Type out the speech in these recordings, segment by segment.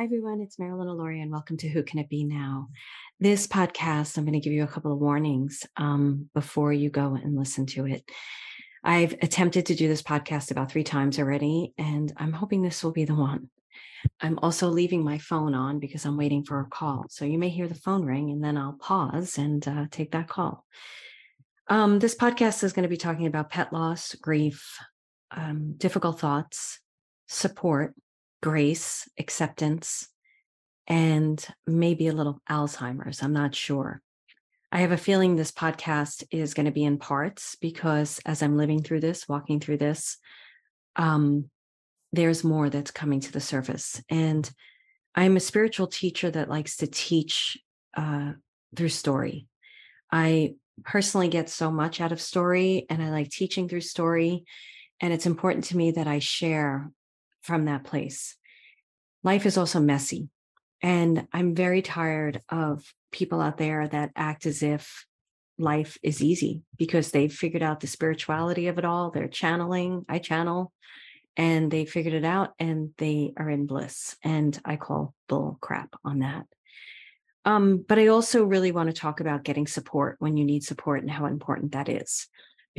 Hi, everyone. It's Marilyn Alauria, and welcome to Who Can It Be Now? This podcast, I'm going to give you a couple of warnings um, before you go and listen to it. I've attempted to do this podcast about three times already, and I'm hoping this will be the one. I'm also leaving my phone on because I'm waiting for a call. So you may hear the phone ring, and then I'll pause and uh, take that call. Um, this podcast is going to be talking about pet loss, grief, um, difficult thoughts, support, grace, acceptance, and maybe a little Alzheimer's. I'm not sure. I have a feeling this podcast is going to be in parts because as I'm living through this, walking through this, um, there's more that's coming to the surface. And I'm a spiritual teacher that likes to teach uh, through story. I personally get so much out of story and I like teaching through story. And it's important to me that I share from that place. Life is also messy. And I'm very tired of people out there that act as if life is easy because they've figured out the spirituality of it all. They're channeling, I channel, and they figured it out and they are in bliss. And I call bull crap on that. Um, but I also really want to talk about getting support when you need support and how important that is.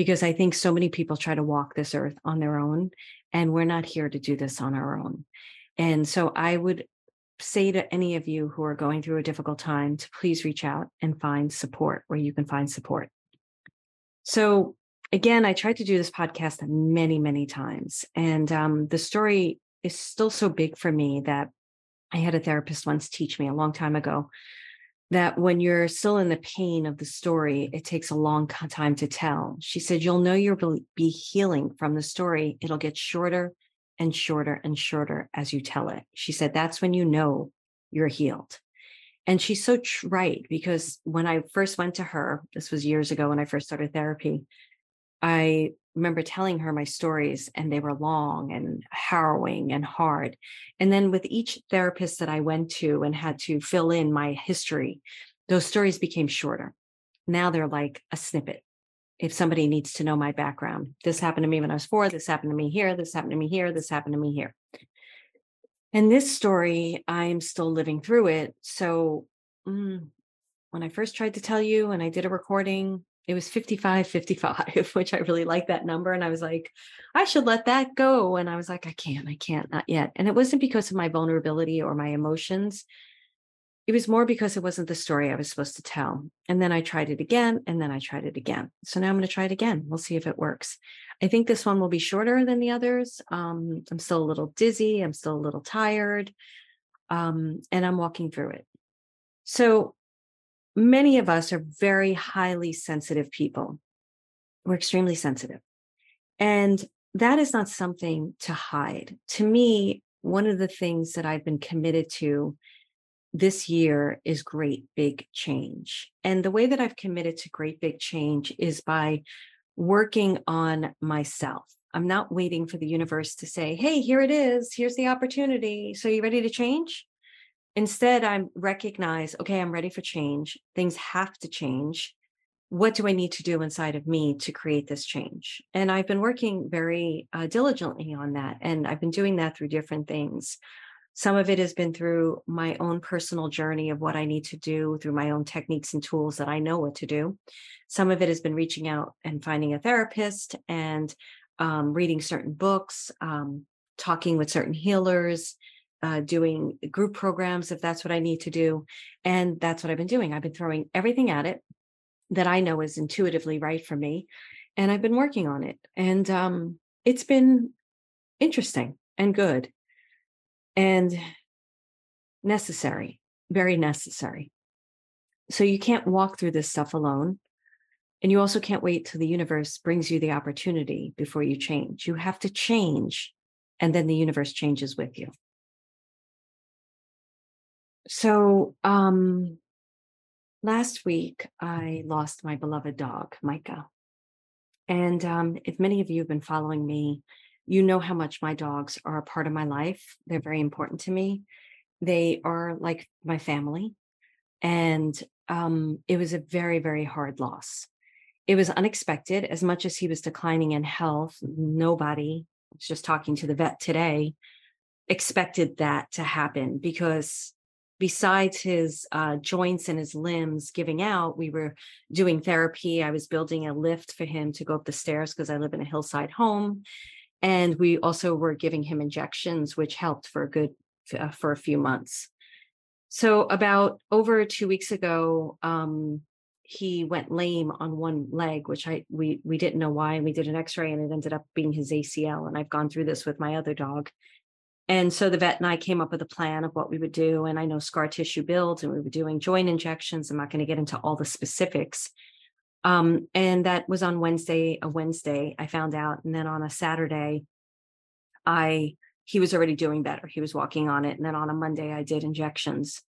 Because I think so many people try to walk this earth on their own, and we're not here to do this on our own. And so I would say to any of you who are going through a difficult time to please reach out and find support where you can find support. So, again, I tried to do this podcast many, many times. And um, the story is still so big for me that I had a therapist once teach me a long time ago that when you're still in the pain of the story, it takes a long time to tell. She said, You'll know you'll be healing from the story. It'll get shorter and shorter and shorter as you tell it. She said, That's when you know you're healed. And she's so right because when I first went to her, this was years ago when I first started therapy, I remember telling her my stories and they were long and harrowing and hard. And then with each therapist that I went to and had to fill in my history, those stories became shorter. Now they're like a snippet if somebody needs to know my background. This happened to me when I was four. This happened to me here. This happened to me here. This happened to me here. And this story, I'm still living through it. So mm, when I first tried to tell you and I did a recording, it was 55 55 which i really like that number and i was like i should let that go and i was like i can't i can't not yet and it wasn't because of my vulnerability or my emotions it was more because it wasn't the story I was supposed to tell. And then I tried it again, and then I tried it again. So now I'm going to try it again. We'll see if it works. I think this one will be shorter than the others. Um, I'm still a little dizzy. I'm still a little tired. Um, and I'm walking through it. So many of us are very highly sensitive people. We're extremely sensitive. And that is not something to hide. To me, one of the things that I've been committed to this year is great big change. And the way that I've committed to great big change is by working on myself. I'm not waiting for the universe to say, hey, here it is. Here's the opportunity. So you ready to change? Instead, I recognize, okay, I'm ready for change. Things have to change. What do I need to do inside of me to create this change? And I've been working very uh, diligently on that. And I've been doing that through different things. Some of it has been through my own personal journey of what I need to do through my own techniques and tools that I know what to do. Some of it has been reaching out and finding a therapist and um, reading certain books, um, talking with certain healers, uh, doing group programs if that's what I need to do. And that's what I've been doing. I've been throwing everything at it that I know is intuitively right for me. And I've been working on it. And um, it's been interesting and good and necessary, very necessary. So you can't walk through this stuff alone. And you also can't wait till the universe brings you the opportunity before you change. You have to change, and then the universe changes with you. So, um, last week I lost my beloved dog, Micah. And um, if many of you have been following me you know how much my dogs are a part of my life. They're very important to me. They are like my family. And um, it was a very, very hard loss. It was unexpected. As much as he was declining in health, nobody, I was just talking to the vet today, expected that to happen because besides his uh, joints and his limbs giving out, we were doing therapy. I was building a lift for him to go up the stairs because I live in a hillside home. And we also were giving him injections, which helped for a good uh, for a few months. So about over two weeks ago, um, he went lame on one leg, which I we we didn't know why. And we did an X-ray, and it ended up being his ACL. And I've gone through this with my other dog. And so the vet and I came up with a plan of what we would do. And I know scar tissue builds, and we were doing joint injections. I'm not going to get into all the specifics. Um, and that was on Wednesday, a Wednesday, I found out. And then on a Saturday, I he was already doing better. He was walking on it. And then on a Monday, I did injections.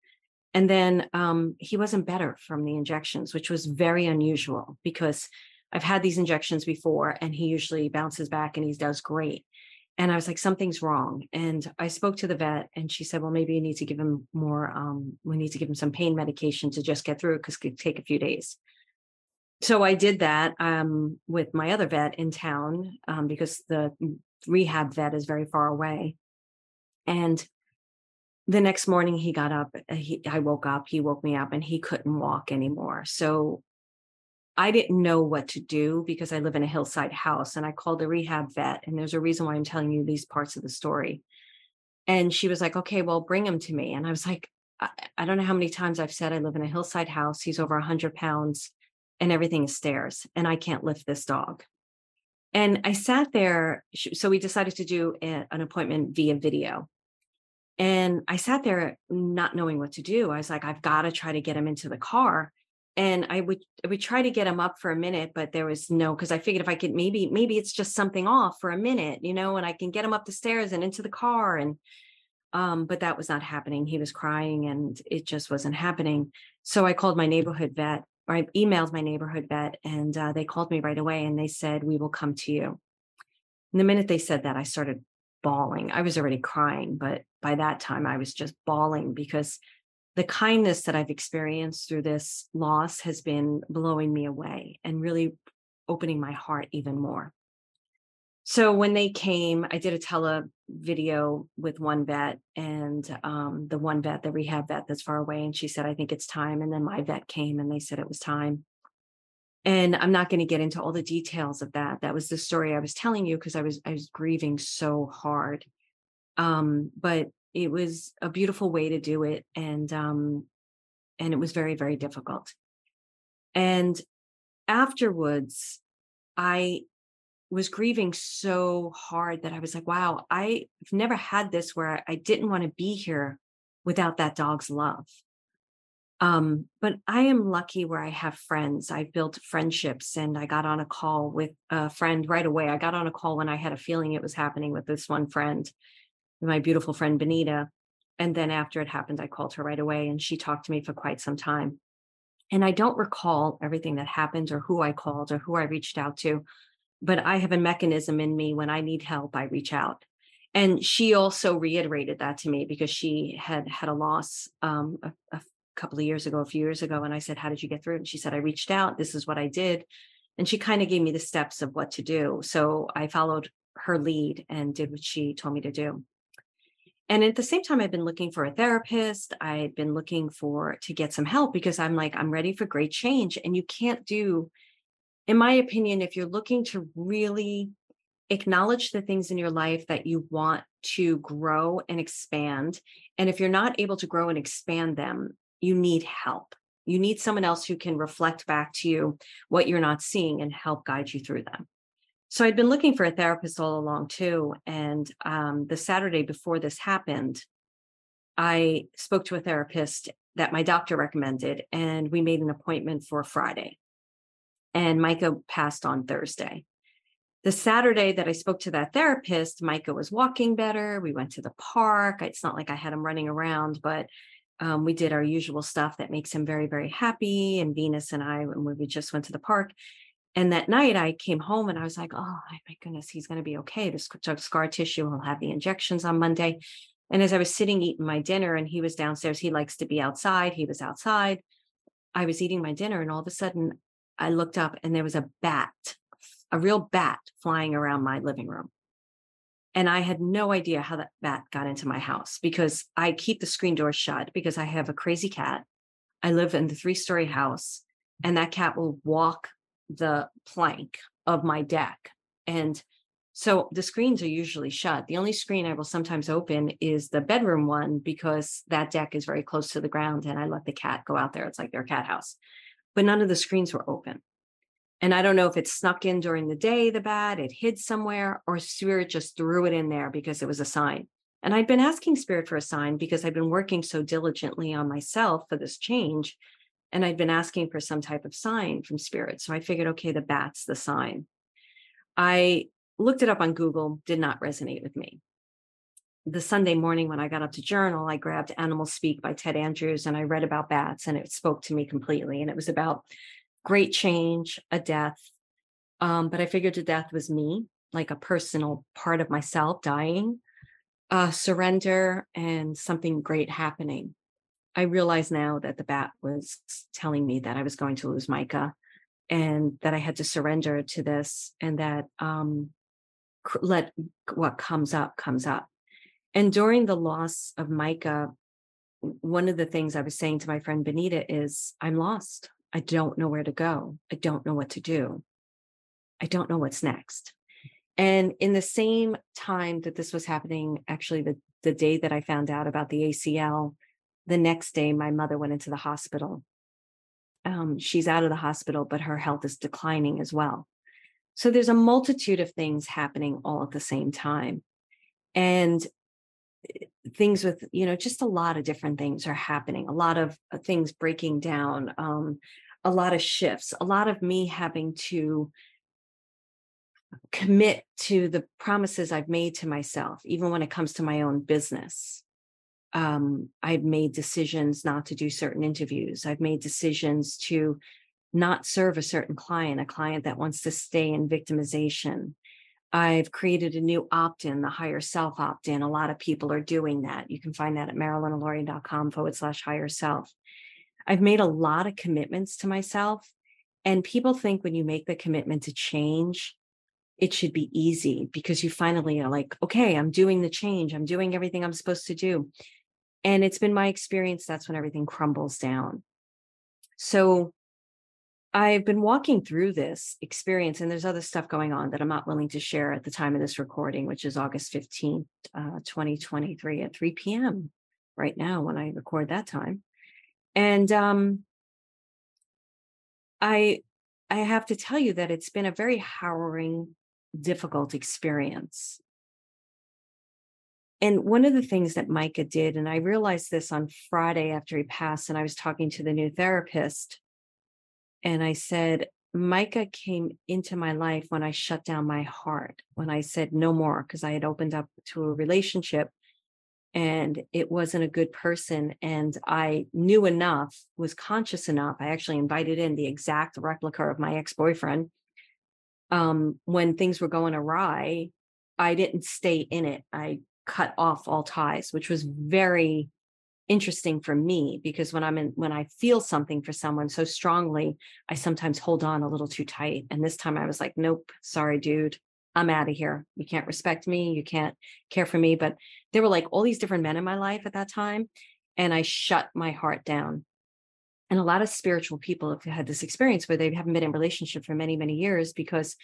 And then um, he wasn't better from the injections, which was very unusual because I've had these injections before and he usually bounces back and he does great. And I was like, something's wrong. And I spoke to the vet and she said, well, maybe you need to give him more, um, we need to give him some pain medication to just get through it because it could take a few days. So I did that um, with my other vet in town um, because the rehab vet is very far away. And the next morning he got up, he, I woke up, he woke me up and he couldn't walk anymore. So I didn't know what to do because I live in a hillside house and I called the rehab vet. And there's a reason why I'm telling you these parts of the story. And she was like, okay, well, bring him to me. And I was like, I, I don't know how many times I've said I live in a hillside house. He's over 100 pounds and everything is stairs and I can't lift this dog. And I sat there. So we decided to do a, an appointment via video. And I sat there not knowing what to do. I was like, I've got to try to get him into the car. And I would I would try to get him up for a minute, but there was no because I figured if I could maybe maybe it's just something off for a minute, you know, and I can get him up the stairs and into the car. And um, but that was not happening. He was crying and it just wasn't happening. So I called my neighborhood vet or I emailed my neighborhood vet and uh, they called me right away and they said, We will come to you. And the minute they said that, I started bawling. I was already crying, but by that time I was just bawling because the kindness that I've experienced through this loss has been blowing me away and really opening my heart even more. So when they came, I did a tele video with one vet and um, the one vet, the rehab vet that's far away. And she said, I think it's time. And then my vet came and they said it was time. And I'm not going to get into all the details of that. That was the story I was telling you because I was I was grieving so hard. Um, but it was a beautiful way to do it. And um, and it was very, very difficult. And afterwards, I was grieving so hard that I was like, wow, I've never had this where I didn't want to be here without that dog's love. Um, but I am lucky where I have friends. I've built friendships and I got on a call with a friend right away. I got on a call when I had a feeling it was happening with this one friend, my beautiful friend Benita. And then after it happened, I called her right away and she talked to me for quite some time. And I don't recall everything that happened or who I called or who I reached out to but I have a mechanism in me when I need help, I reach out. And she also reiterated that to me because she had had a loss um, a, a couple of years ago, a few years ago. And I said, How did you get through it? And she said, I reached out. This is what I did. And she kind of gave me the steps of what to do. So I followed her lead and did what she told me to do. And at the same time, I've been looking for a therapist. I've been looking for to get some help because I'm like, I'm ready for great change. And you can't do in my opinion, if you're looking to really acknowledge the things in your life that you want to grow and expand, and if you're not able to grow and expand them, you need help. You need someone else who can reflect back to you what you're not seeing and help guide you through them. So I'd been looking for a therapist all along too. And um, the Saturday before this happened, I spoke to a therapist that my doctor recommended, and we made an appointment for Friday and Micah passed on Thursday. The Saturday that I spoke to that therapist, Micah was walking better. We went to the park. It's not like I had him running around, but um, we did our usual stuff that makes him very, very happy. And Venus and I, when we just went to the park. And that night I came home and I was like, oh my goodness, he's going to be okay. This scar tissue, he'll have the injections on Monday. And as I was sitting eating my dinner and he was downstairs, he likes to be outside. He was outside. I was eating my dinner and all of a sudden I looked up and there was a bat, a real bat flying around my living room. And I had no idea how that bat got into my house because I keep the screen door shut because I have a crazy cat. I live in the three story house, and that cat will walk the plank of my deck. And so the screens are usually shut. The only screen I will sometimes open is the bedroom one because that deck is very close to the ground and I let the cat go out there. It's like their cat house. But none of the screens were open. And I don't know if it snuck in during the day, the bat, it hid somewhere, or Spirit just threw it in there because it was a sign. And I'd been asking Spirit for a sign because I've been working so diligently on myself for this change. And I'd been asking for some type of sign from Spirit. So I figured, okay, the bat's the sign. I looked it up on Google, did not resonate with me. The Sunday morning when I got up to journal, I grabbed Animal Speak by Ted Andrews and I read about bats and it spoke to me completely. And it was about great change, a death. Um, but I figured the death was me, like a personal part of myself dying, uh, surrender, and something great happening. I realize now that the bat was telling me that I was going to lose Micah and that I had to surrender to this and that um, let what comes up comes up. And during the loss of Micah, one of the things I was saying to my friend Benita is, I'm lost. I don't know where to go. I don't know what to do. I don't know what's next. And in the same time that this was happening, actually, the, the day that I found out about the ACL, the next day, my mother went into the hospital. Um, she's out of the hospital, but her health is declining as well. So there's a multitude of things happening all at the same time. And eh, things with, you know, just a lot of different things are happening, a lot of uh, things breaking down, um, a lot of shifts, a lot of me having to commit to the promises I've made to myself, even when it comes to my own business. Um, I've made decisions not to do certain interviews. I've made decisions to not serve a certain client, a client that wants to stay in victimization. I've created a new opt in, the higher self opt in. A lot of people are doing that. You can find that at marilynalauria.com forward slash higher self. I've made a lot of commitments to myself. And people think when you make the commitment to change, it should be easy because you finally are like, okay, I'm doing the change, I'm doing everything I'm supposed to do. And it's been my experience that's when everything crumbles down. So I've been walking through this experience, and there's other stuff going on that I'm not willing to share at the time of this recording, which is August 15th, uh, 2023 at 3 p.m. right now when I record that time. And um, I I have to tell you that it's been a very harrowing, difficult experience. And one of the things that Micah did, and I realized this on Friday after he passed, and I was talking to the new therapist and I said, Micah came into my life when I shut down my heart, when I said no more, because I had opened up to a relationship and it wasn't a good person. And I knew enough, was conscious enough. I actually invited in the exact replica of my ex boyfriend. Um, when things were going awry, I didn't stay in it. I cut off all ties, which was very interesting for me because when I'm in when I feel something for someone so strongly, I sometimes hold on a little too tight. And this time I was like, nope, sorry, dude. I'm out of here. You can't respect me. You can't care for me. But there were like all these different men in my life at that time. And I shut my heart down. And a lot of spiritual people have had this experience where they haven't been in relationship for many, many years because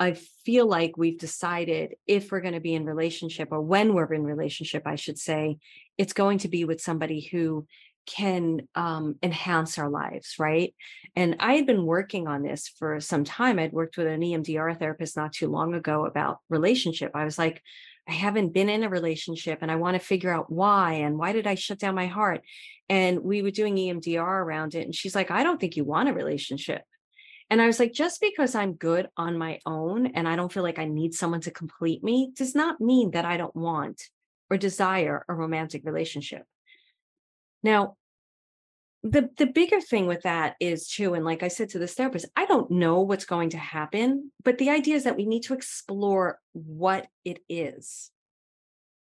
I feel like we've decided if we're going to be in relationship or when we're in relationship, I should say, it's going to be with somebody who can um, enhance our lives, right? And I had been working on this for some time. I'd worked with an EMDR therapist not too long ago about relationship. I was like, I haven't been in a relationship and I want to figure out why and why did I shut down my heart? And we were doing EMDR around it. And she's like, I don't think you want a relationship. And I was like, just because I'm good on my own and I don't feel like I need someone to complete me does not mean that I don't want or desire a romantic relationship. Now, the the bigger thing with that is too and like i said to this therapist i don't know what's going to happen but the idea is that we need to explore what it is.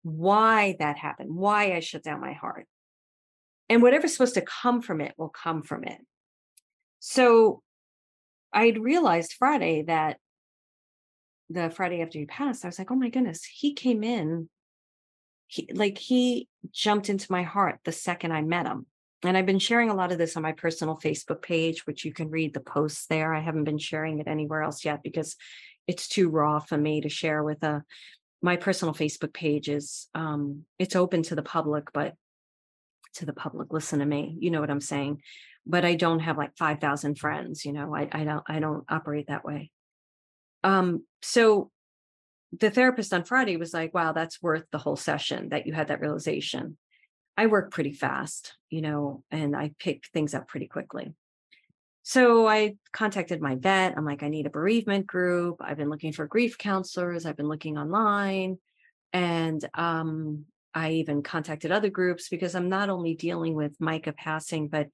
Why that happened why i shut down my heart. And whatever's supposed to come from it will come from it. So I'd realized Friday that the Friday after he passed, I was like, oh my goodness, he came in. He like he jumped into my heart the second I met him. And I've been sharing a lot of this on my personal Facebook page, which you can read the posts there. I haven't been sharing it anywhere else yet because it's too raw for me to share with a my personal Facebook page is um it's open to the public, but to the public, listen to me. You know what I'm saying? But I don't have like 5,000 friends, you know. I I don't I don't operate that way. Um so the therapist on Friday was like, wow, that's worth the whole session that you had that realization. I work pretty fast, you know, and I pick things up pretty quickly. So I contacted my vet. I'm like, I need a bereavement group. I've been looking for grief counselors. I've been looking online. And um, I even contacted other groups because I'm not only dealing with Micah passing, but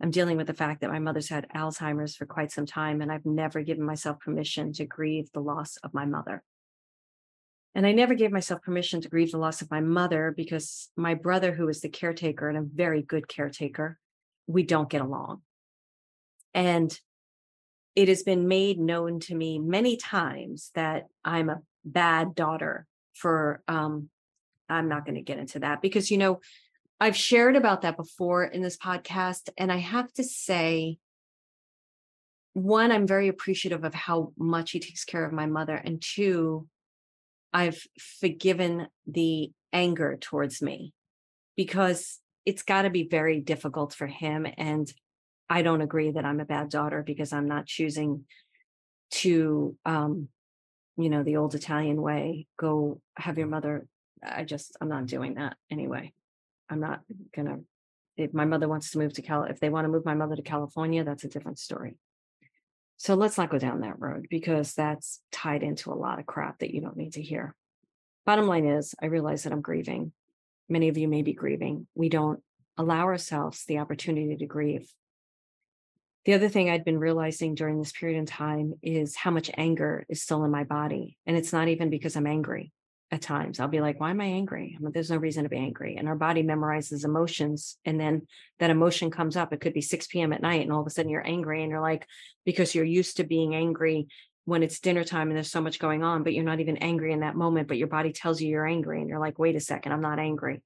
I'm dealing with the fact that my mother's had Alzheimer's for quite some time, and I've never given myself permission to grieve the loss of my mother. And I never gave myself permission to grieve the loss of my mother because my brother, who is the caretaker and a very good caretaker, we don't get along. And it has been made known to me many times that I'm a bad daughter for um I'm not going to get into that because you know I've shared about that before in this podcast and I have to say one I'm very appreciative of how much he takes care of my mother and two I've forgiven the anger towards me because it's got to be very difficult for him and I don't agree that I'm a bad daughter because I'm not choosing to, um, you know, the old Italian way, go have your mother. I just, I'm not doing that anyway. I'm not gonna, if my mother wants to move to Cal, if they want to move my mother to California, that's a different story. So let's not go down that road because that's tied into a lot of crap that you don't need to hear. Bottom line is, I realize that I'm grieving. Many of you may be grieving. We don't allow ourselves the opportunity to grieve the other thing I'd been realizing during this period in time is how much anger is still in my body. And it's not even because I'm angry at times. I'll be like, why am I angry? I mean, there's no reason to be angry. And our body memorizes emotions. And then that emotion comes up. It could be 6 p.m. at night, and all of a sudden you're angry. And you're like, because you're used to being angry when it's dinner time and there's so much going on, but you're not even angry in that moment, but your body tells you you're angry. And you're like, wait a second, I'm not angry.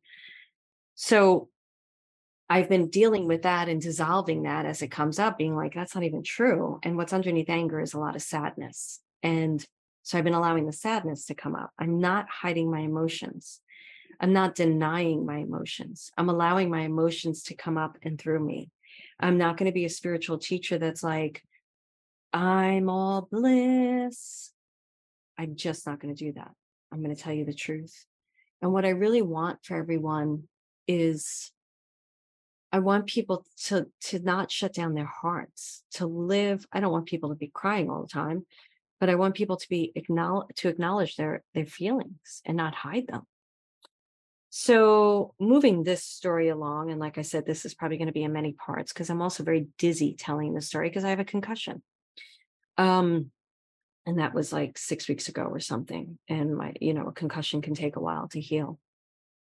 So I've been dealing with that and dissolving that as it comes up, being like, that's not even true. And what's underneath anger is a lot of sadness. And so I've been allowing the sadness to come up. I'm not hiding my emotions. I'm not denying my emotions. I'm allowing my emotions to come up and through me. I'm not going to be a spiritual teacher that's like, I'm all bliss. I'm just not going to do that. I'm going to tell you the truth. And what I really want for everyone is I want people to to not shut down their hearts, to live. I don't want people to be crying all the time, but I want people to be acknowledge to acknowledge their their feelings and not hide them. So moving this story along, and like I said, this is probably going to be in many parts because I'm also very dizzy telling the story because I have a concussion. Um, and that was like six weeks ago or something. And my, you know, a concussion can take a while to heal.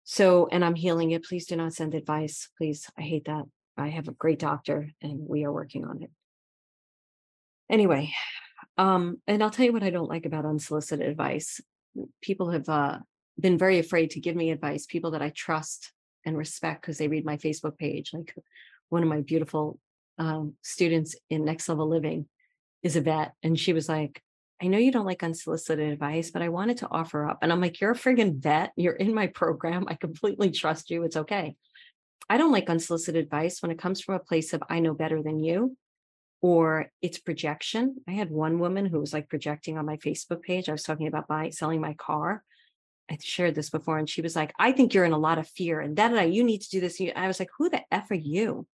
So, and I'm healing it. Please do not send advice. Please. I hate that. I have a great doctor and we are working on it. Anyway, um, and I'll tell you what I don't like about unsolicited advice. People have uh, been very afraid to give me advice, people that I trust and respect because they read my Facebook page. Like one of my beautiful um, students in Next Level Living is a vet. And she was like, I know you don't like unsolicited advice, but I wanted to offer up. And I'm like, you're a friggin' vet. You're in my program. I completely trust you. It's okay. I don't like unsolicited advice when it comes from a place of I know better than you or it's projection. I had one woman who was like projecting on my Facebook page. I was talking about buying, selling my car. I shared this before, and she was like, I think you're in a lot of fear and that you need to do this. I was like, who the F are you?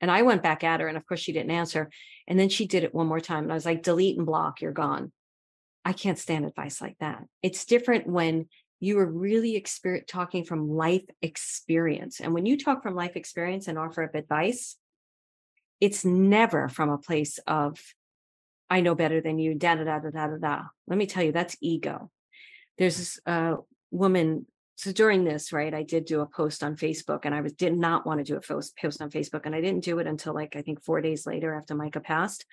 And I went back at her, and of course, she didn't answer. And then she did it one more time. And I was like, delete and block, you're gone. I can't stand advice like that. It's different when you are really talking from life experience. And when you talk from life experience and offer up advice, it's never from a place of, I know better than you, da da da da da da. Let me tell you, that's ego. There's this uh, woman so during this, right, I did do a post on Facebook and I was did not want to do a post post on Facebook. And I didn't do it until like I think four days later after Micah passed.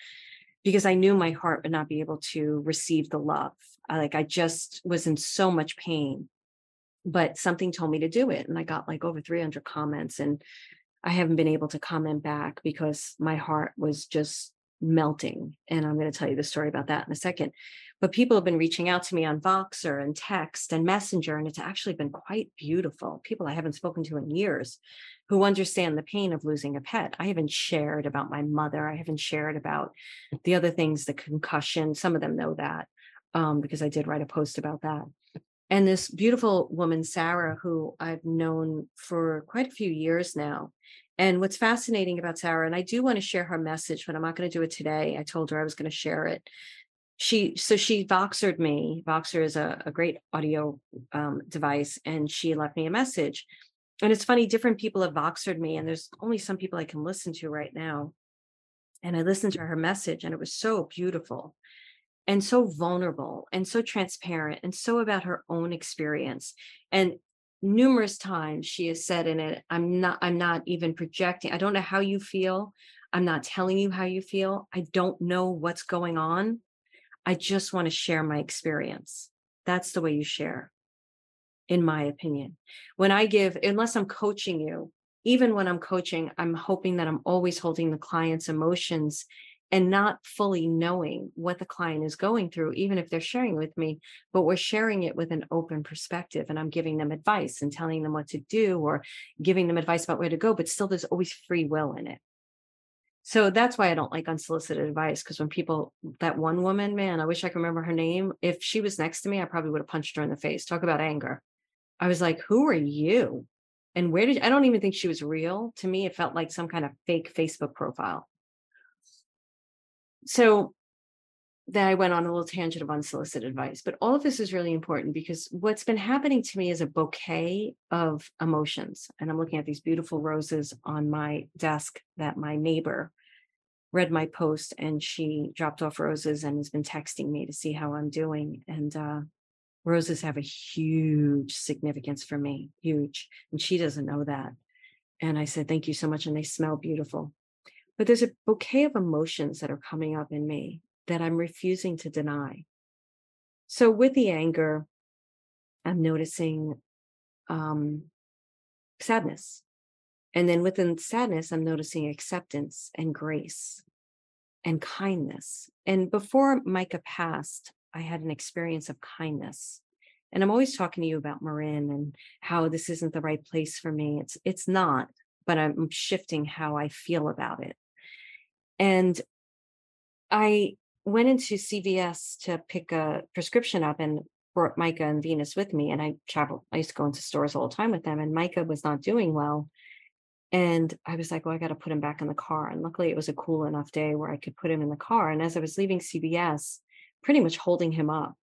because I knew my heart would not be able to receive the love. I, like I just was in so much pain, but something told me to do it. And I got like over 300 comments and I haven't been able to comment back because my heart was just melting. And I'm going to tell you the story about that in a second. But people have been reaching out to me on Voxer and text and messenger, and it's actually been quite beautiful. People I haven't spoken to in years who understand the pain of losing a pet. I haven't shared about my mother. I haven't shared about the other things, the concussion. Some of them know that um, because I did write a post about that. And this beautiful woman, Sarah, who I've known for quite a few years now. And what's fascinating about Sarah, and I do want to share her message, but I'm not going to do it today. I told her I was going to share it. She so she Voxered me. Voxer is a, a great audio um, device, and she left me a message. And it's funny, different people have Voxered me, and there's only some people I can listen to right now. And I listened to her message, and it was so beautiful and so vulnerable and so transparent and so about her own experience. And numerous times she has said in it, I'm not, I'm not even projecting. I don't know how you feel. I'm not telling you how you feel. I don't know what's going on. I just want to share my experience. That's the way you share, in my opinion. When I give, unless I'm coaching you, even when I'm coaching, I'm hoping that I'm always holding the client's emotions and not fully knowing what the client is going through, even if they're sharing with me, but we're sharing it with an open perspective. And I'm giving them advice and telling them what to do or giving them advice about where to go, but still there's always free will in it. So that's why I don't like unsolicited advice. Because when people, that one woman, man, I wish I could remember her name. If she was next to me, I probably would have punched her in the face. Talk about anger. I was like, who are you? And where did I don't even think she was real. To me, it felt like some kind of fake Facebook profile. So then I went on a little tangent of unsolicited advice. But all of this is really important because what's been happening to me is a bouquet of emotions. And I'm looking at these beautiful roses on my desk that my neighbor read my post and she dropped off roses and has been texting me to see how I'm doing. And uh, roses have a huge significance for me, huge. And she doesn't know that. And I said, Thank you so much. And they smell beautiful. But there's a bouquet of emotions that are coming up in me that I'm refusing to deny. So with the anger, I'm noticing um, sadness. And then within sadness, I'm noticing acceptance and grace and kindness. And before Micah passed, I had an experience of kindness. And I'm always talking to you about Marin and how this isn't the right place for me. It's it's not, but I'm shifting how I feel about it. And I went into CVS to pick a prescription up and brought Micah and Venus with me. And I traveled, I used to go into stores all the time with them, and Micah was not doing well. And I was like, well, I got to put him back in the car. And luckily, it was a cool enough day where I could put him in the car. And as I was leaving CVS, pretty much holding him up,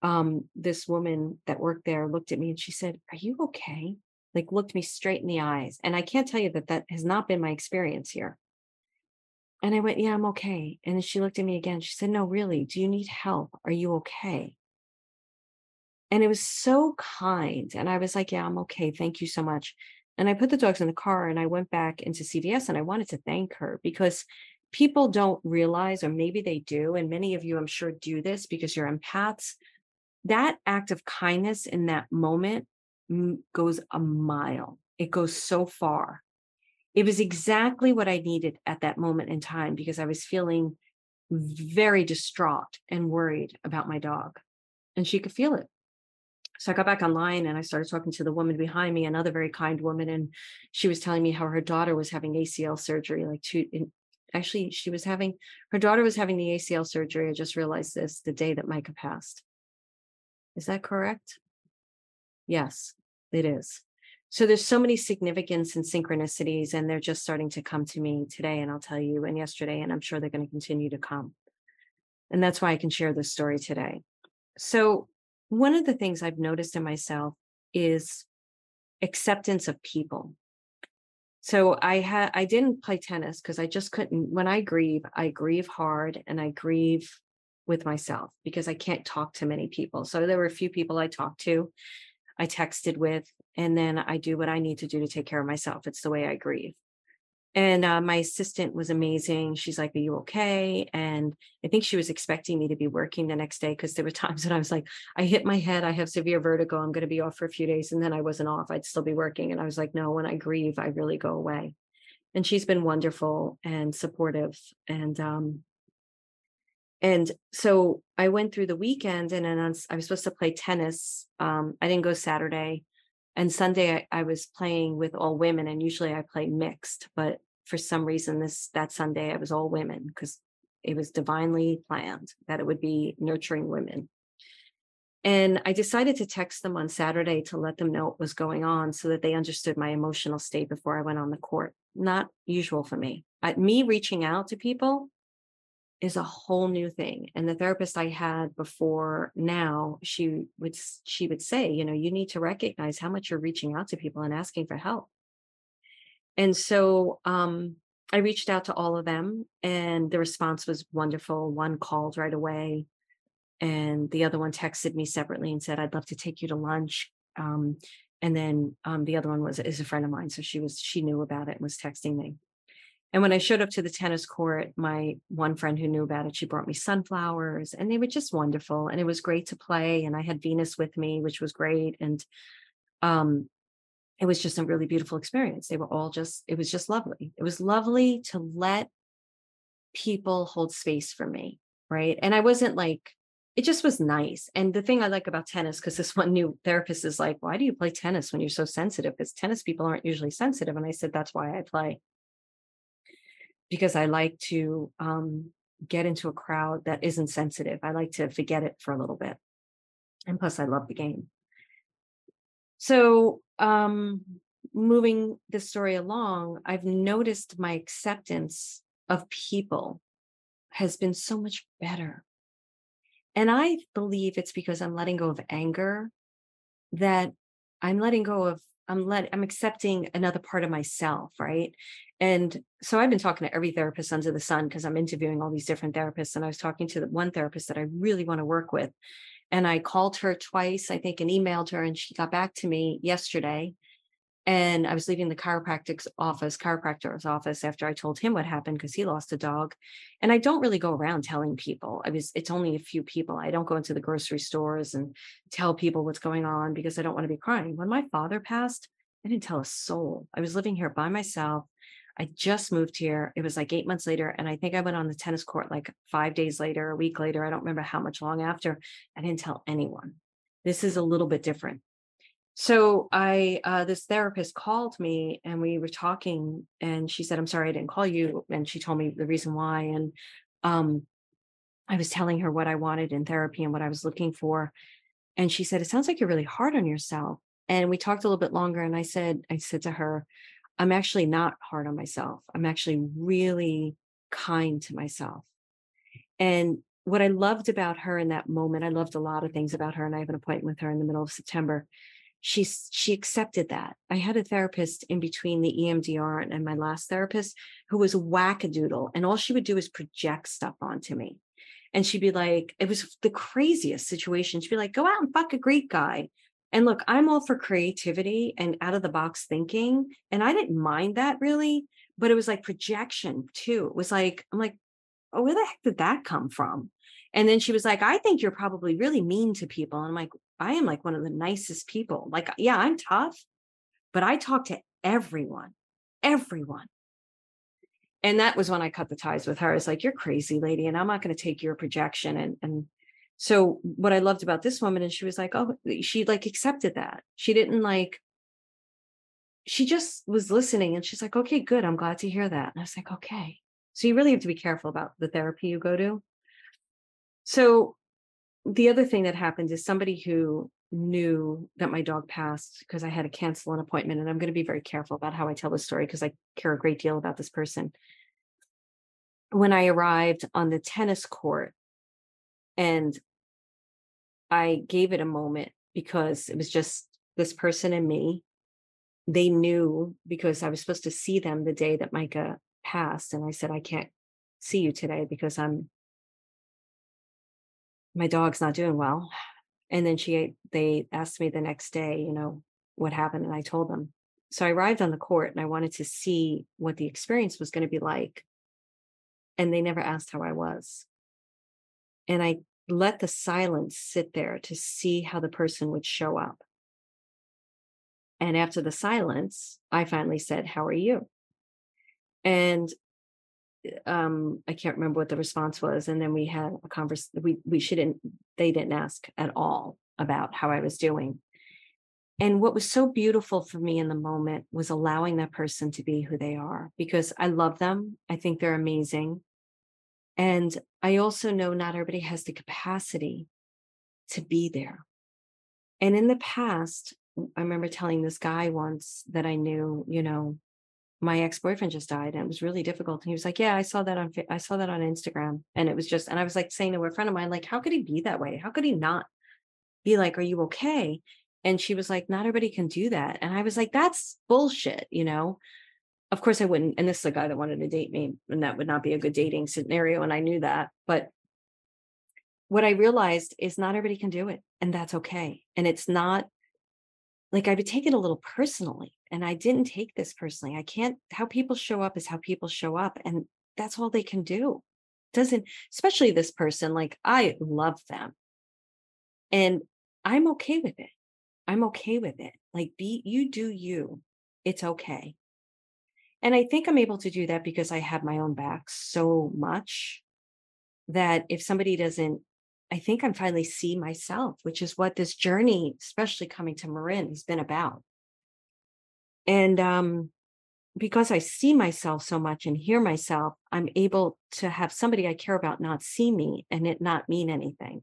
um, this woman that worked there looked at me and she said, Are you okay? Like, looked me straight in the eyes. And I can't tell you that that has not been my experience here. And I went, Yeah, I'm okay. And then she looked at me again. She said, No, really, do you need help? Are you okay? And it was so kind. And I was like, Yeah, I'm okay. Thank you so much. And I put the dogs in the car and I went back into CVS and I wanted to thank her because people don't realize, or maybe they do, and many of you, I'm sure, do this because you're empaths. That act of kindness in that moment mm, goes a mile, it goes so far it was exactly what I needed at that moment in time because I was feeling very distraught and worried about my dog. And she could feel it. So I got back online and I started talking to the woman behind me, another very kind woman. And she was telling me how her daughter was having ACL surgery, like two, in, actually, she was having, her daughter was having the ACL surgery. I just realized this the day that Micah passed. Is that correct? Yes, it is so there's so many significance and synchronicities and they're just starting to come to me today and i'll tell you and yesterday and i'm sure they're going to continue to come. And that's why i can share this story today. So one of the things i've noticed in myself is acceptance of people. So i had i didn't play tennis because i just couldn't when i grieve i grieve hard and i grieve with myself because i can't talk to many people. So there were a few people i talked to I texted with, and then I do what I need to do to take care of myself. It's the way I grieve. And uh, my assistant was amazing. She's like, Are you okay? And I think she was expecting me to be working the next day because there were times when I was like, I hit my head. I have severe vertigo. I'm going to be off for a few days. And then I wasn't off. I'd still be working. And I was like, No, when I grieve, I really go away. And she's been wonderful and supportive. And, um, and so I went through the weekend and then I was supposed to play tennis. Um, I didn't go Saturday and Sunday I, I, was playing with all women and usually I play mixed, but for some reason this that Sunday I was all women because it was divinely planned that it would be nurturing women. And I decided to text them on Saturday to let them know what was going on so that they understood my emotional state before I went on the court. Not usual for me. I, me reaching out to people is a whole new thing. And the therapist I had before now, she would she would say, you know, you need to recognize how much you're reaching out to people and asking for help. And so um, I reached out to all of them, and the response was wonderful. One called right away, and the other one texted me separately and said, "I'd love to take you to lunch." Um, and then um, the other one was is a friend of mine, so she was she knew about it and was texting me. And when I showed up to the tennis court, my one friend who knew about it, she brought me sunflowers, and they were just wonderful. And it was great to play. And I had Venus with me, which was great. And um, it was just a really beautiful experience. They were all just, it was just lovely. It was lovely to let people hold space for me. Right. And I wasn't like, it just was nice. And the thing I like about tennis, because this one new therapist is like, why do you play tennis when you're so sensitive? Because tennis people aren't usually sensitive. And I said, that's why I play. Because I like to um, get into a crowd that isn't sensitive. I like to forget it for a little bit. And plus, I love the game. So, um, moving the story along, I've noticed my acceptance of people has been so much better. And I believe it's because I'm letting go of anger that I'm letting go of I'm let I'm accepting another part of myself, right? And so I've been talking to every therapist under the sun because I'm interviewing all these different therapists and I was talking to the one therapist that I really want to work with and I called her twice, I think, and emailed her, and she got back to me yesterday. And I was leaving the chiropractic's office, chiropractor's office, after I told him what happened because he lost a dog. And I don't really go around telling people. I was, it's only a few people. I don't go into the grocery stores and tell people what's going on because I don't want to be crying. When my father passed, I didn't tell a soul. I was living here by myself. I just moved here. It was like eight months later. And I think I went on the tennis court like five days later, a week later. I don't remember how much long after. I didn't tell anyone. This is a little bit different. So I, uh, this therapist called me and we were talking and she said, I'm sorry, I didn't call you. And she told me the reason why. And, um, I was telling her what I wanted in therapy and what I was looking for. And she said, it sounds like you're really hard on yourself. And we talked a little bit longer. And I said, I said to her, I'm actually not hard on myself. I'm actually really kind to myself. And what I loved about her in that moment, I loved a lot of things about her, and I have an appointment with her in the middle of September. She she accepted that. I had a therapist in between the EMDR and my last therapist who was a wackadoodle, and all she would do is project stuff onto me. And she'd be like, it was the craziest situation. She'd be like, go out and fuck a Greek guy. And look, I'm all for creativity and out of the box thinking. And I didn't mind that really, but it was like projection too. It was like, I'm like, oh, where the heck did that come from? And then she was like, I think you're probably really mean to people. And I'm like, I am like one of the nicest people. Like, yeah, I'm tough, but I talk to everyone, everyone. And that was when I cut the ties with her. It's like, you're crazy, lady, and I'm not going to take your projection and and so what I loved about this woman, and she was like, oh, she like accepted that. She didn't like, she just was listening and she's like, okay, good. I'm glad to hear that. And I was like, okay. So you really have to be careful about the therapy you go to. So the other thing that happened is somebody who knew that my dog passed because I had to cancel an appointment. And I'm going to be very careful about how I tell the story because I care a great deal about this person. When I arrived on the tennis court, and I gave it a moment because it was just this person and me. They knew because I was supposed to see them the day that Micah passed. And I said, I can't see you today because I'm, my dog's not doing well. And then she, they asked me the next day, you know, what happened. And I told them. so I arrived on the court and I wanted to see what the experience was going to be like. And they never asked how I was. And I let the silence sit there to see how the person would show up. And after the silence, I finally said, How are you? And um, I can't remember what the response was. And then we had a conversation. We we shouldn't. They didn't ask at all about how I was doing. And what was so beautiful for me in the moment was allowing that person to be who they are because I love them. I think they're amazing. And I also know not everybody has the capacity to be there. And in the past, I remember telling this guy once that I knew, you know, my ex-boyfriend just died and it was really difficult. And he was like, yeah, I saw that on, I saw that on Instagram. And it was just, and I was like saying to a friend of mine, like, how could he be that way? How could he not be like, are you okay? And she was like, not everybody can do that. And I was like, that's bullshit, you know? Of course I wouldn't. And this is a guy that wanted to date me and that would not be a good dating scenario. And I knew that, but what I realized is not everybody can do it and that's okay. And it's not like I would take it a little personally and I didn't take this personally. I can't, how people show up is how people show up. And that's all they can do. Doesn't, especially this person, like I love them and I'm okay with it. I'm okay with it. Like, be, you do you. It's okay. And I think I'm able to do that because I have my own back so much that if somebody doesn't I think I'm finally see myself, which is what this journey, especially coming to Marin, has been about. And um, because I see myself so much and hear myself, I'm able to have somebody I care about not see me and it not mean anything.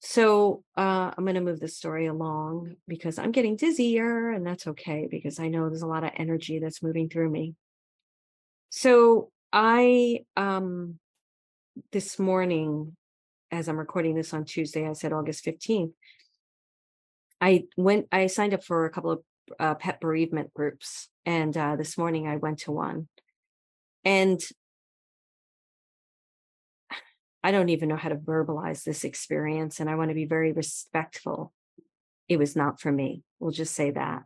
So uh, I'm going to move the story along because I'm getting dizzier, and that's okay because I know there's a lot of energy that's moving through me. So I, um, this morning, as I'm recording this on Tuesday, I said August 15th. I went, I signed up for a couple of uh, pet bereavement groups. And uh, this morning I went to one. And I don't even know how to verbalize this experience. And I want to be very respectful. It was not for me. We'll just say that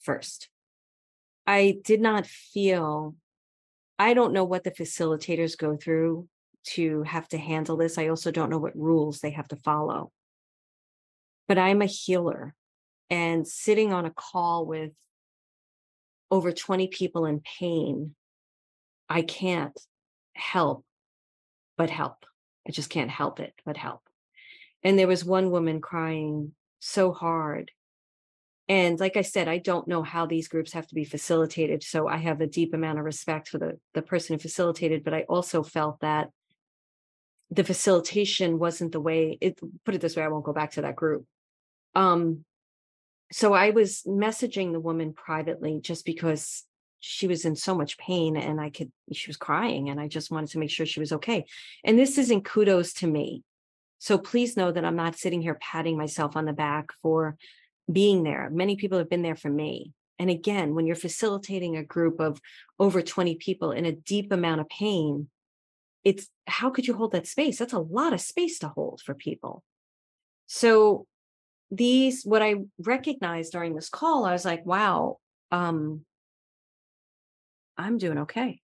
first. I did not feel, I don't know what the facilitators go through to have to handle this. I also don't know what rules they have to follow. But I'm a healer and sitting on a call with over 20 people in pain, I can't help but help. I just can't help it but help. And there was one woman crying so hard. And like I said, I don't know how these groups have to be facilitated. So I have a deep amount of respect for the, the person who facilitated, but I also felt that the facilitation wasn't the way it put it this way i won't go back to that group. Um so i was messaging the woman privately just because she was in so much pain and i could she was crying and i just wanted to make sure she was okay. And this isn't kudos to me. So please know that i'm not sitting here patting myself on the back for being there. Many people have been there for me. And again when you're facilitating a group of over 20 people in a deep amount of pain it's how could you hold that space? That's a lot of space to hold for people. So these what I recognized during this call, I was like, wow, um, I'm doing okay.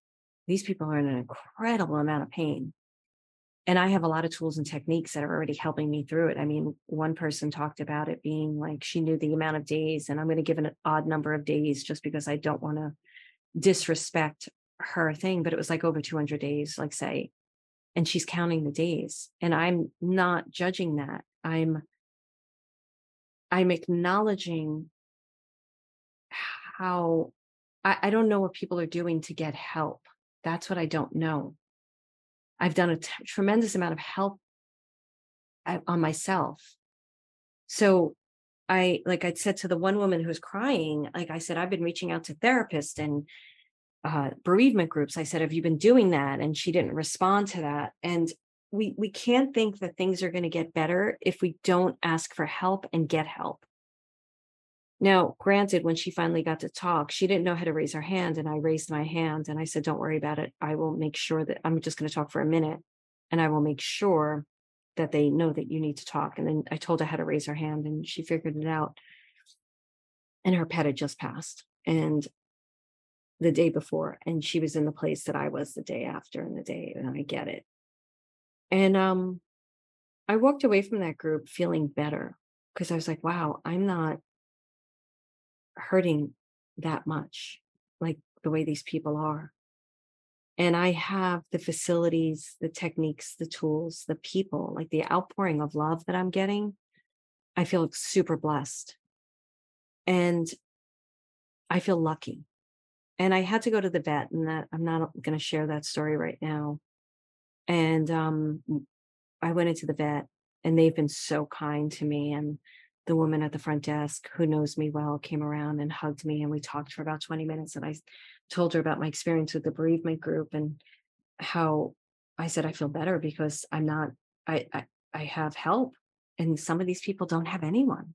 These people are in an incredible amount of pain. And I have a lot of tools and techniques that are already helping me through it. I mean, one person talked about it being like she knew the amount of days, and I'm going to give an odd number of days just because I don't want to disrespect her thing, but it was like over 200 days, like say, and she's counting the days. And I'm not judging that. I'm I'm acknowledging how I, I don't know what people are doing to get help. That's what I don't know. I've done a t- tremendous amount of help on myself. So I like I said to the one woman who was crying, like I said, I've been reaching out to therapists and uh, bereavement groups. I said, "Have you been doing that?" And she didn't respond to that. And we we can't think that things are going to get better if we don't ask for help and get help. Now, granted, when she finally got to talk, she didn't know how to raise her hand, and I raised my hand and I said, "Don't worry about it. I will make sure that I'm just going to talk for a minute, and I will make sure that they know that you need to talk." And then I told her how to raise her hand, and she figured it out. and her pet had just passed. And the day before, and she was in the place that I was the day after and the day, and I get it. And um, I walked away from that group feeling better because I was like, wow, I'm not hurting that much like the way these people are. And I have the facilities, the techniques, the tools, the people, like the outpouring of love that I'm getting. I feel super blessed. And I feel lucky. And I had to go to the vet, and that I'm not going to share that story right now. And um, I went into the vet, and they've been so kind to me. And the woman at the front desk who knows me well came around and hugged me and we talked for about 20 minutes and i told her about my experience with the bereavement group and how i said i feel better because i'm not i i, I have help and some of these people don't have anyone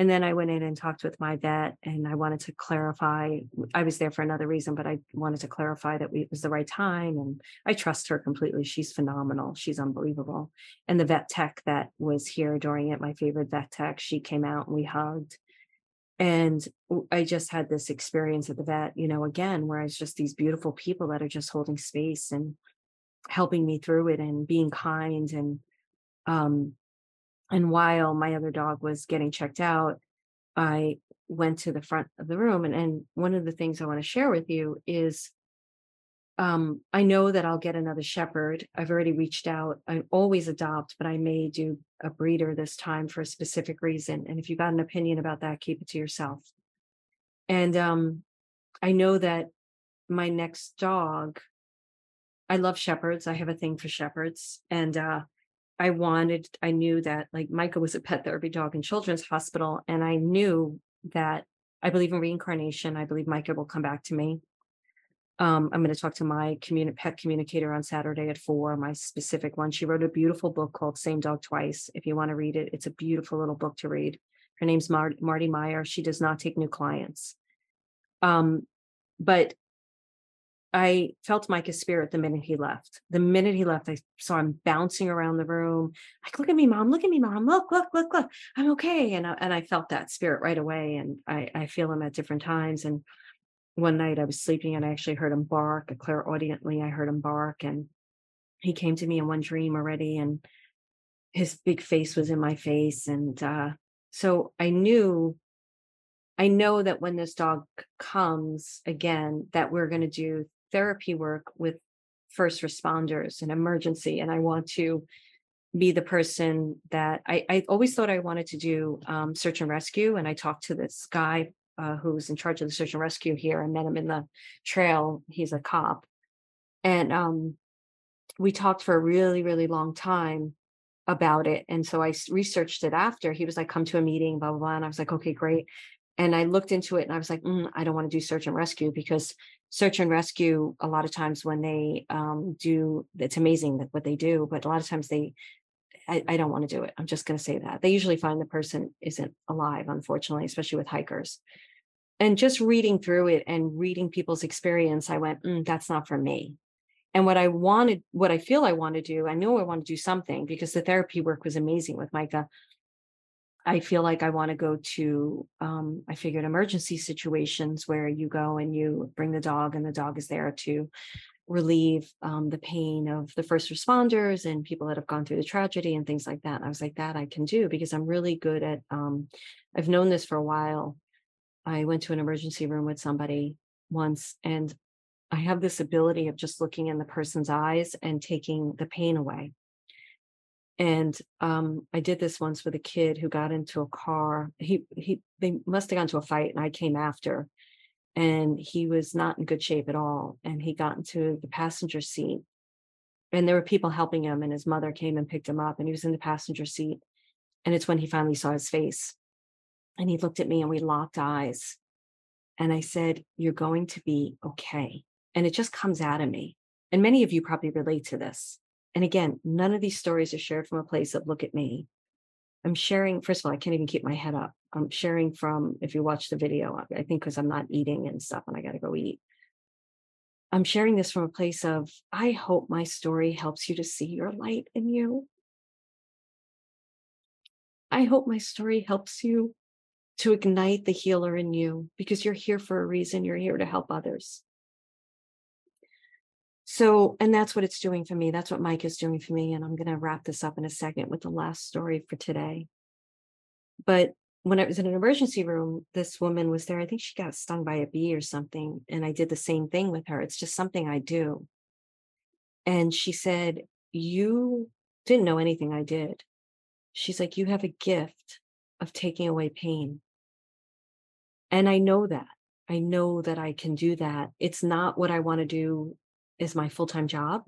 and then I went in and talked with my vet, and I wanted to clarify. I was there for another reason, but I wanted to clarify that we, it was the right time. And I trust her completely. She's phenomenal. She's unbelievable. And the vet tech that was here during it, my favorite vet tech, she came out and we hugged. And I just had this experience at the vet, you know, again, where it's just these beautiful people that are just holding space and helping me through it and being kind and um and while my other dog was getting checked out, I went to the front of the room. And, and one of the things I want to share with you is um, I know that I'll get another shepherd. I've already reached out. I always adopt, but I may do a breeder this time for a specific reason. And if you've got an opinion about that, keep it to yourself. And um, I know that my next dog, I love shepherds. I have a thing for shepherds. And uh, I wanted, I knew that like Micah was a pet therapy dog in Children's Hospital, and I knew that I believe in reincarnation. I believe Micah will come back to me. Um, I'm going to talk to my communi- pet communicator on Saturday at four, my specific one. She wrote a beautiful book called Same Dog Twice. If you want to read it, it's a beautiful little book to read. Her name's Mar- Marty Meyer. She does not take new clients. Um, but I felt Micah's spirit the minute he left. The minute he left, I saw him bouncing around the room, like, look at me, mom, look at me, mom, look, look, look, look, I'm okay. And I, and I felt that spirit right away. And I, I feel him at different times. And one night I was sleeping and I actually heard him bark, clairaudiently, I heard him bark. And he came to me in one dream already. And his big face was in my face. And uh, so I knew I know that when this dog comes again, that we're going to do therapy work with first responders and emergency and i want to be the person that i, I always thought i wanted to do um, search and rescue and i talked to this guy uh, who's in charge of the search and rescue here i met him in the trail he's a cop and um, we talked for a really really long time about it and so i researched it after he was like come to a meeting blah blah blah and i was like okay great and I looked into it and I was like, mm, I don't want to do search and rescue because search and rescue, a lot of times when they um, do, it's amazing what they do, but a lot of times they, I, I don't want to do it. I'm just going to say that. They usually find the person isn't alive, unfortunately, especially with hikers. And just reading through it and reading people's experience, I went, mm, that's not for me. And what I wanted, what I feel I want to do, I know I want to do something because the therapy work was amazing with Micah. I feel like I want to go to, um, I figured emergency situations where you go and you bring the dog and the dog is there to relieve um, the pain of the first responders and people that have gone through the tragedy and things like that. And I was like, that I can do because I'm really good at, um, I've known this for a while. I went to an emergency room with somebody once and I have this ability of just looking in the person's eyes and taking the pain away. And um, I did this once with a kid who got into a car. He he they must have gone to a fight, and I came after, and he was not in good shape at all. And he got into the passenger seat, and there were people helping him, and his mother came and picked him up, and he was in the passenger seat. And it's when he finally saw his face, and he looked at me, and we locked eyes, and I said, "You're going to be okay." And it just comes out of me. And many of you probably relate to this and again, none of these stories are shared from a place of look at me. I'm sharing, first of all, I can't even keep my head up. I'm sharing from, if you watch the video, I think because I'm not eating and stuff and I got to go eat. I'm sharing this from a place of, I hope my story helps you to see your light in you. I hope my story helps you to ignite the healer in you because you're here for a reason. You're here to help others. So, and that's what it's doing for me. That's what Micah is doing for me. And I'm going to wrap this up in a second with the last story for today. But when I was in an emergency room, this woman was there. I think she got stung by a bee or something. And I did the same thing with her. It's just something I do. And she said, You didn't know anything I did. She's like, You have a gift of taking away pain. And I know that. I know that I can do that. It's not what I want to do as my full time job,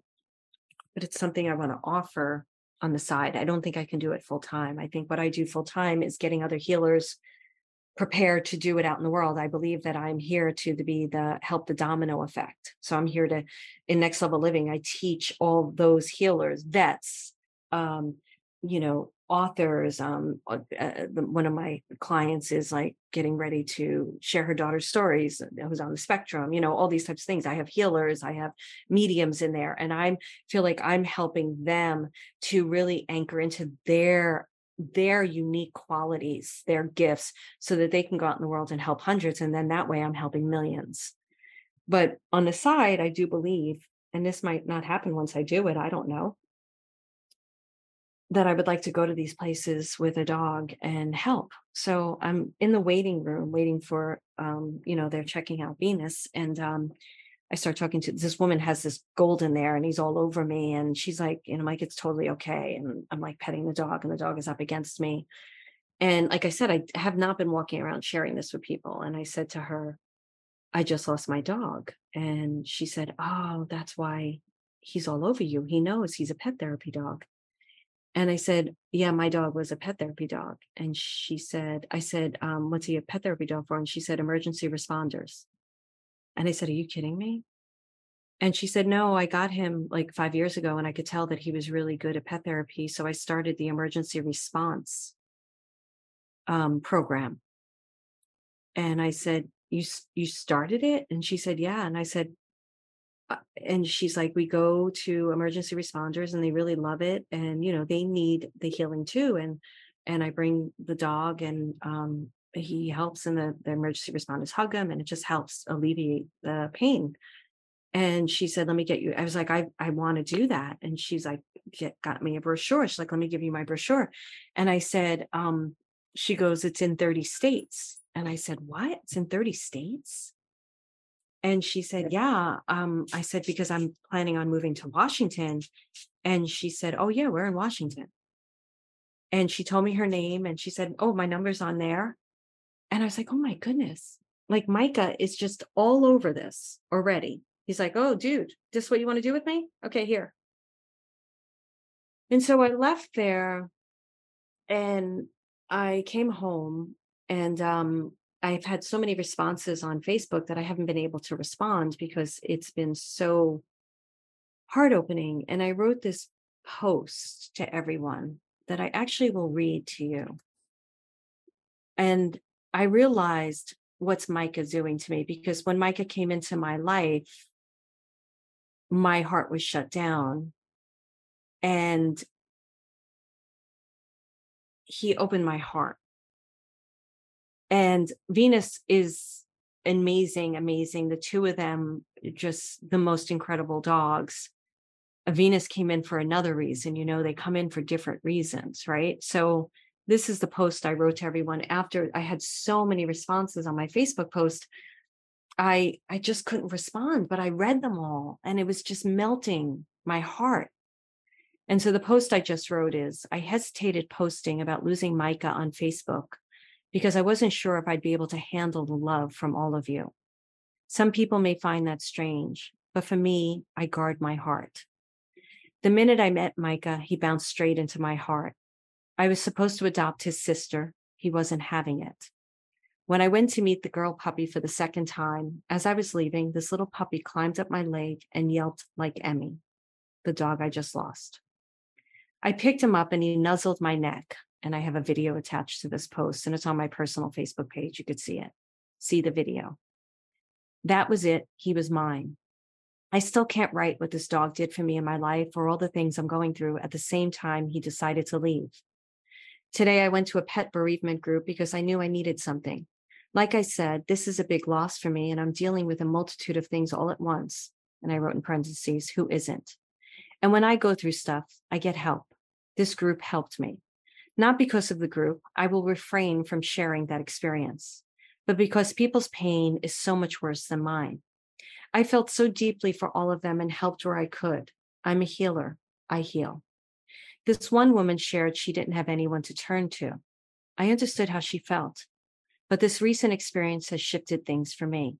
but it's something I want to offer on the side. I don't think I can do it full time. I think what I do full time is getting other healers prepared to do it out in the world. I believe that I'm here to, to be the help the domino effect. So I'm here to in next level living. I teach all those healers, vets, um, you know, authors um uh, uh one of my clients is like getting ready to share her daughter's stories uh, who's on the spectrum you know all these types of things. I have healers i have mediums in there and i feel like i'm helping them to really anchor into their their unique qualities their gifts so that they can go out in the world and help hundreds and then that way i'm helping millions. But on the side i do believe and this might not happen once i do it i don't know that I would like to go to these places with a dog and help. So I'm in the waiting room waiting for um, you know, they're checking out Venus and um I start talking to this woman has this golden there and he's all over me and she's like, you know, Mike, it's totally okay. And I'm like petting the dog and the dog is up against me. And like I said, I have not been walking around sharing this with people. And I said to her, I just lost my dog. And she said, Oh, that's why he's all over you. He knows he's a pet therapy dog. And I said, Yeah, my dog was a pet therapy dog. And she said, I said, um, What's he a pet therapy dog for? And she said, Emergency responders. And I said, Are you kidding me? And she said, No, I got him like five years ago and I could tell that he was really good at pet therapy. So I started the emergency response um, program. And I said, you you started it and she said yeah and i said and she's like we go to emergency responders and they really love it and you know they need the healing too and and i bring the dog and um he helps and the, the emergency responders hug him and it just helps alleviate the pain. And she said let me get you i was like i i want to do that and she's like get got me a brochure she's like let me give you my brochure and i said um she goes it's in 30 states and i said what? It's in 30 states and she said, Yeah. Um, I said, Because I'm planning on moving to Washington. And she said, Oh, yeah, we're in Washington. And she told me her name and she said, Oh, my number's on there. And I was like, Oh my goodness. Like Micah is just all over this already. He's like, Oh, dude, this what you want to do with me? Okay, here. And so I left there and I came home and um I've had so many responses on Facebook that I haven't been able to respond because it's been so heart opening. And I wrote this post to everyone that I actually will read to you. And I realized what's Micah doing to me because when Micah came into my life, my heart was shut down. And he opened my heart and Venus is amazing, amazing. The two of them, eh, just the most incredible dogs. Venus came in for another reason. You know, they come in for different reasons, right? So, this is the post I wrote to everyone after I had so many responses on my Facebook post. I I just couldn't respond, but I read them all and it was just melting my heart. And so the post I just wrote is I hesitated posting about losing Micah on Facebook because I wasn't sure if I'd be able to handle the love from all of you. Some people may find that strange, but for me, I guard my heart. The minute I met Micah, he bounced straight into my heart. I was supposed to adopt his sister. He wasn't having it. When I went to meet the girl puppy for the second time, as I was leaving, this little puppy climbed up my leg and yelped like Emmy, the dog I just lost. I picked him up and he nuzzled my neck and I have a video attached to this post, and it's on my personal Facebook page. You could see it, see the video. That was it. He was mine. I still can't write what this dog did for me in my life or all the things I'm going through at the same time he decided to leave. Today, I went to a pet bereavement group because I knew I needed something. Like I said, this is a big loss for me, and I'm dealing with a multitude of things all at once. And I wrote in parentheses, who isn't? And when I go through stuff, I get help. This group helped me. Not because of the group, I will refrain from sharing that experience, but because people's pain is so much worse than mine. I felt so deeply for all of them and helped where I could. I'm a healer. I heal. This one woman shared she didn't have anyone to turn to. I understood how she felt, but this recent experience has shifted things for me.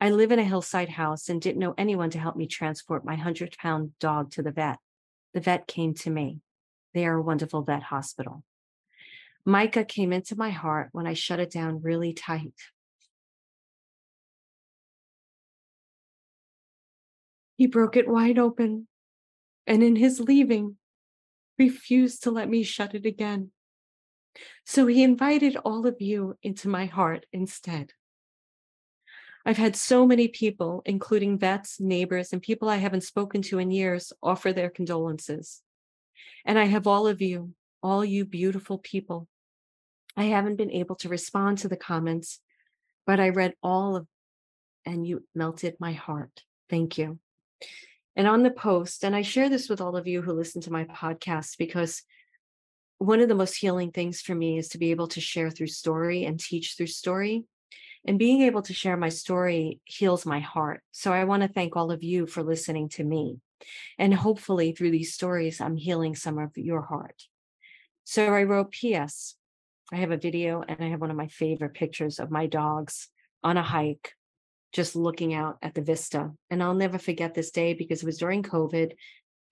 I live in a hillside house and didn't know anyone to help me transport my 100 pound dog to the vet. The vet came to me. They are a wonderful vet hospital. Micah came into my heart when I shut it down really tight. He broke it wide open, and in his leaving, refused to let me shut it again. So he invited all of you into my heart instead. I've had so many people, including vets, neighbors, and people I haven't spoken to in years, offer their condolences. And I have all of you, all you beautiful people. I haven't been able to respond to the comments, but I read all of and you melted my heart. Thank you. And on the post, and I share this with all of you who listen to my podcast because one of the most healing things for me is to be able to share through story and teach through story. And being able to share my story heals my heart. So I want to thank all of you for listening to me. And hopefully, through these stories, I'm healing some of your heart. So I wrote P.S. I have a video and I have one of my favorite pictures of my dogs on a hike just looking out at the vista. And I'll never forget this day because it was during COVID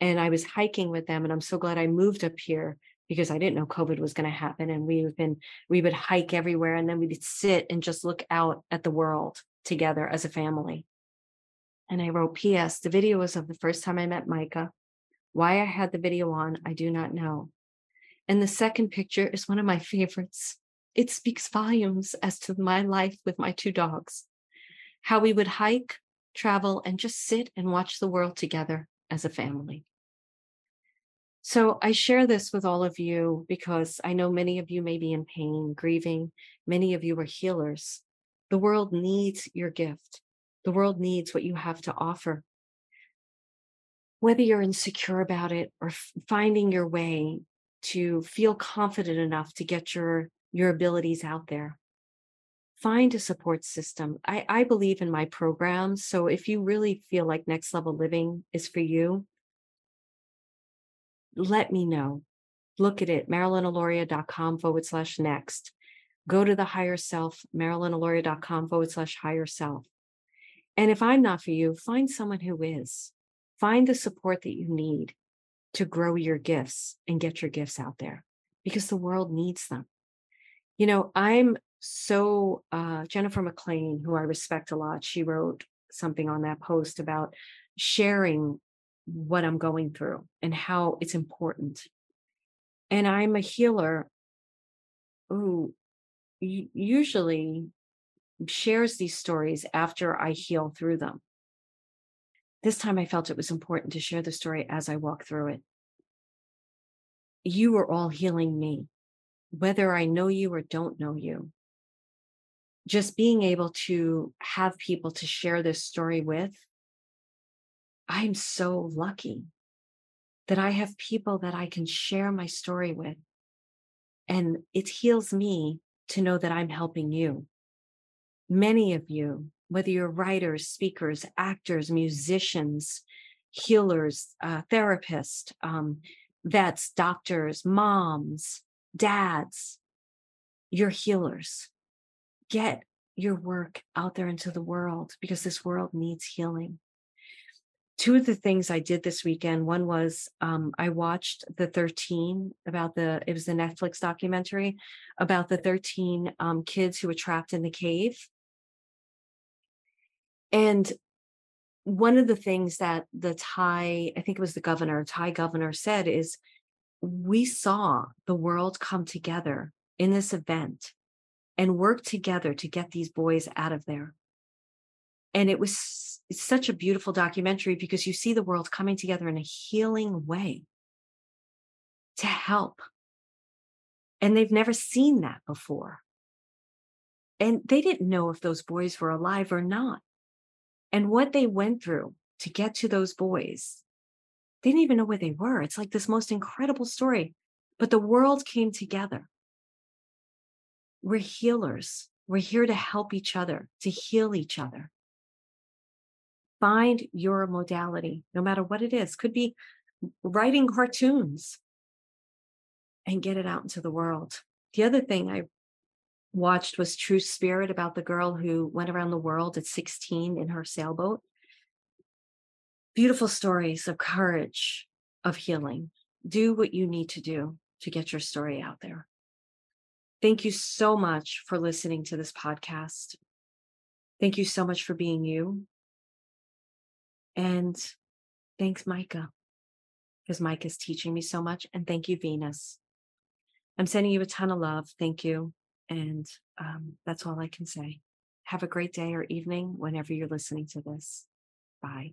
and I was hiking with them. And I'm so glad I moved up here because I didn't know COVID was going to happen. And we've been, we would hike everywhere and then we'd sit and just look out at the world together as a family. And I wrote, P.S. The video was of the first time I met Micah. Why I had the video on, I do not know. And the second picture is one of my favorites. It speaks volumes as to my life with my two dogs how we would hike, travel, and just sit and watch the world together as a family. So I share this with all of you because I know many of you may be in pain, grieving. Many of you are healers. The world needs your gift. The world needs what you have to offer. Whether you're insecure about it or finding your way to feel confident enough to get your your abilities out there find a support system. I, I believe in my programs. So if you really feel like next level living is for you, let me know. Look at it, marilynalauria.com forward slash next. Go to the higher self, marilynalauria.com forward slash higher self. And if I'm not for you, find someone who is. Find the support that you need to grow your gifts and get your gifts out there because the world needs them. You know, I'm so uh, Jennifer McLean, who I respect a lot, she wrote something on that post about sharing what I'm going through and how it's important. And I'm a healer who usually shares these stories after I heal through them. This time I felt it was important to share the story as I walk through it. You are all healing me, whether I know you or don't know you just being able to have people to share this story with, I'm so lucky that I have people that I can share my story with. And it heals me to know that I'm helping you. Many of you, whether you're writers, speakers, actors, musicians, healers, uh, therapists, um, vets, doctors, moms, dads, you're healers get your work out there into the world because this world needs healing. Two of the things I did this weekend, one was um, I watched the 13 about the, it was the Netflix documentary about the 13 um, kids who were trapped in the cave. And one of the things that the Thai, I think it was the governor, Thai governor said is, we saw the world come together in this event and work together to get these boys out of there. And it was such a beautiful documentary because you see the world coming together in a healing way to help. And they've never seen that before. And they didn't know if those boys were alive or not. And what they went through to get to those boys, they didn't even know where they were. It's like this most incredible story. But the world came together. We're healers. We're here to help each other, to heal each other. Find your modality, no matter what it is. Could be writing cartoons and get it out into the world. The other thing I watched was True Spirit about the girl who went around the world at 16 in her sailboat. Beautiful stories of courage, of healing. Do what you need to do to get your story out there. Thank you so much for listening to this podcast. Thank you so much for being you. And thanks, Micah, because Micah is teaching me so much. And thank you, Venus. I'm sending you a ton of love. Thank you. And um, that's all I can say. Have a great day or evening whenever you're listening to this. Bye.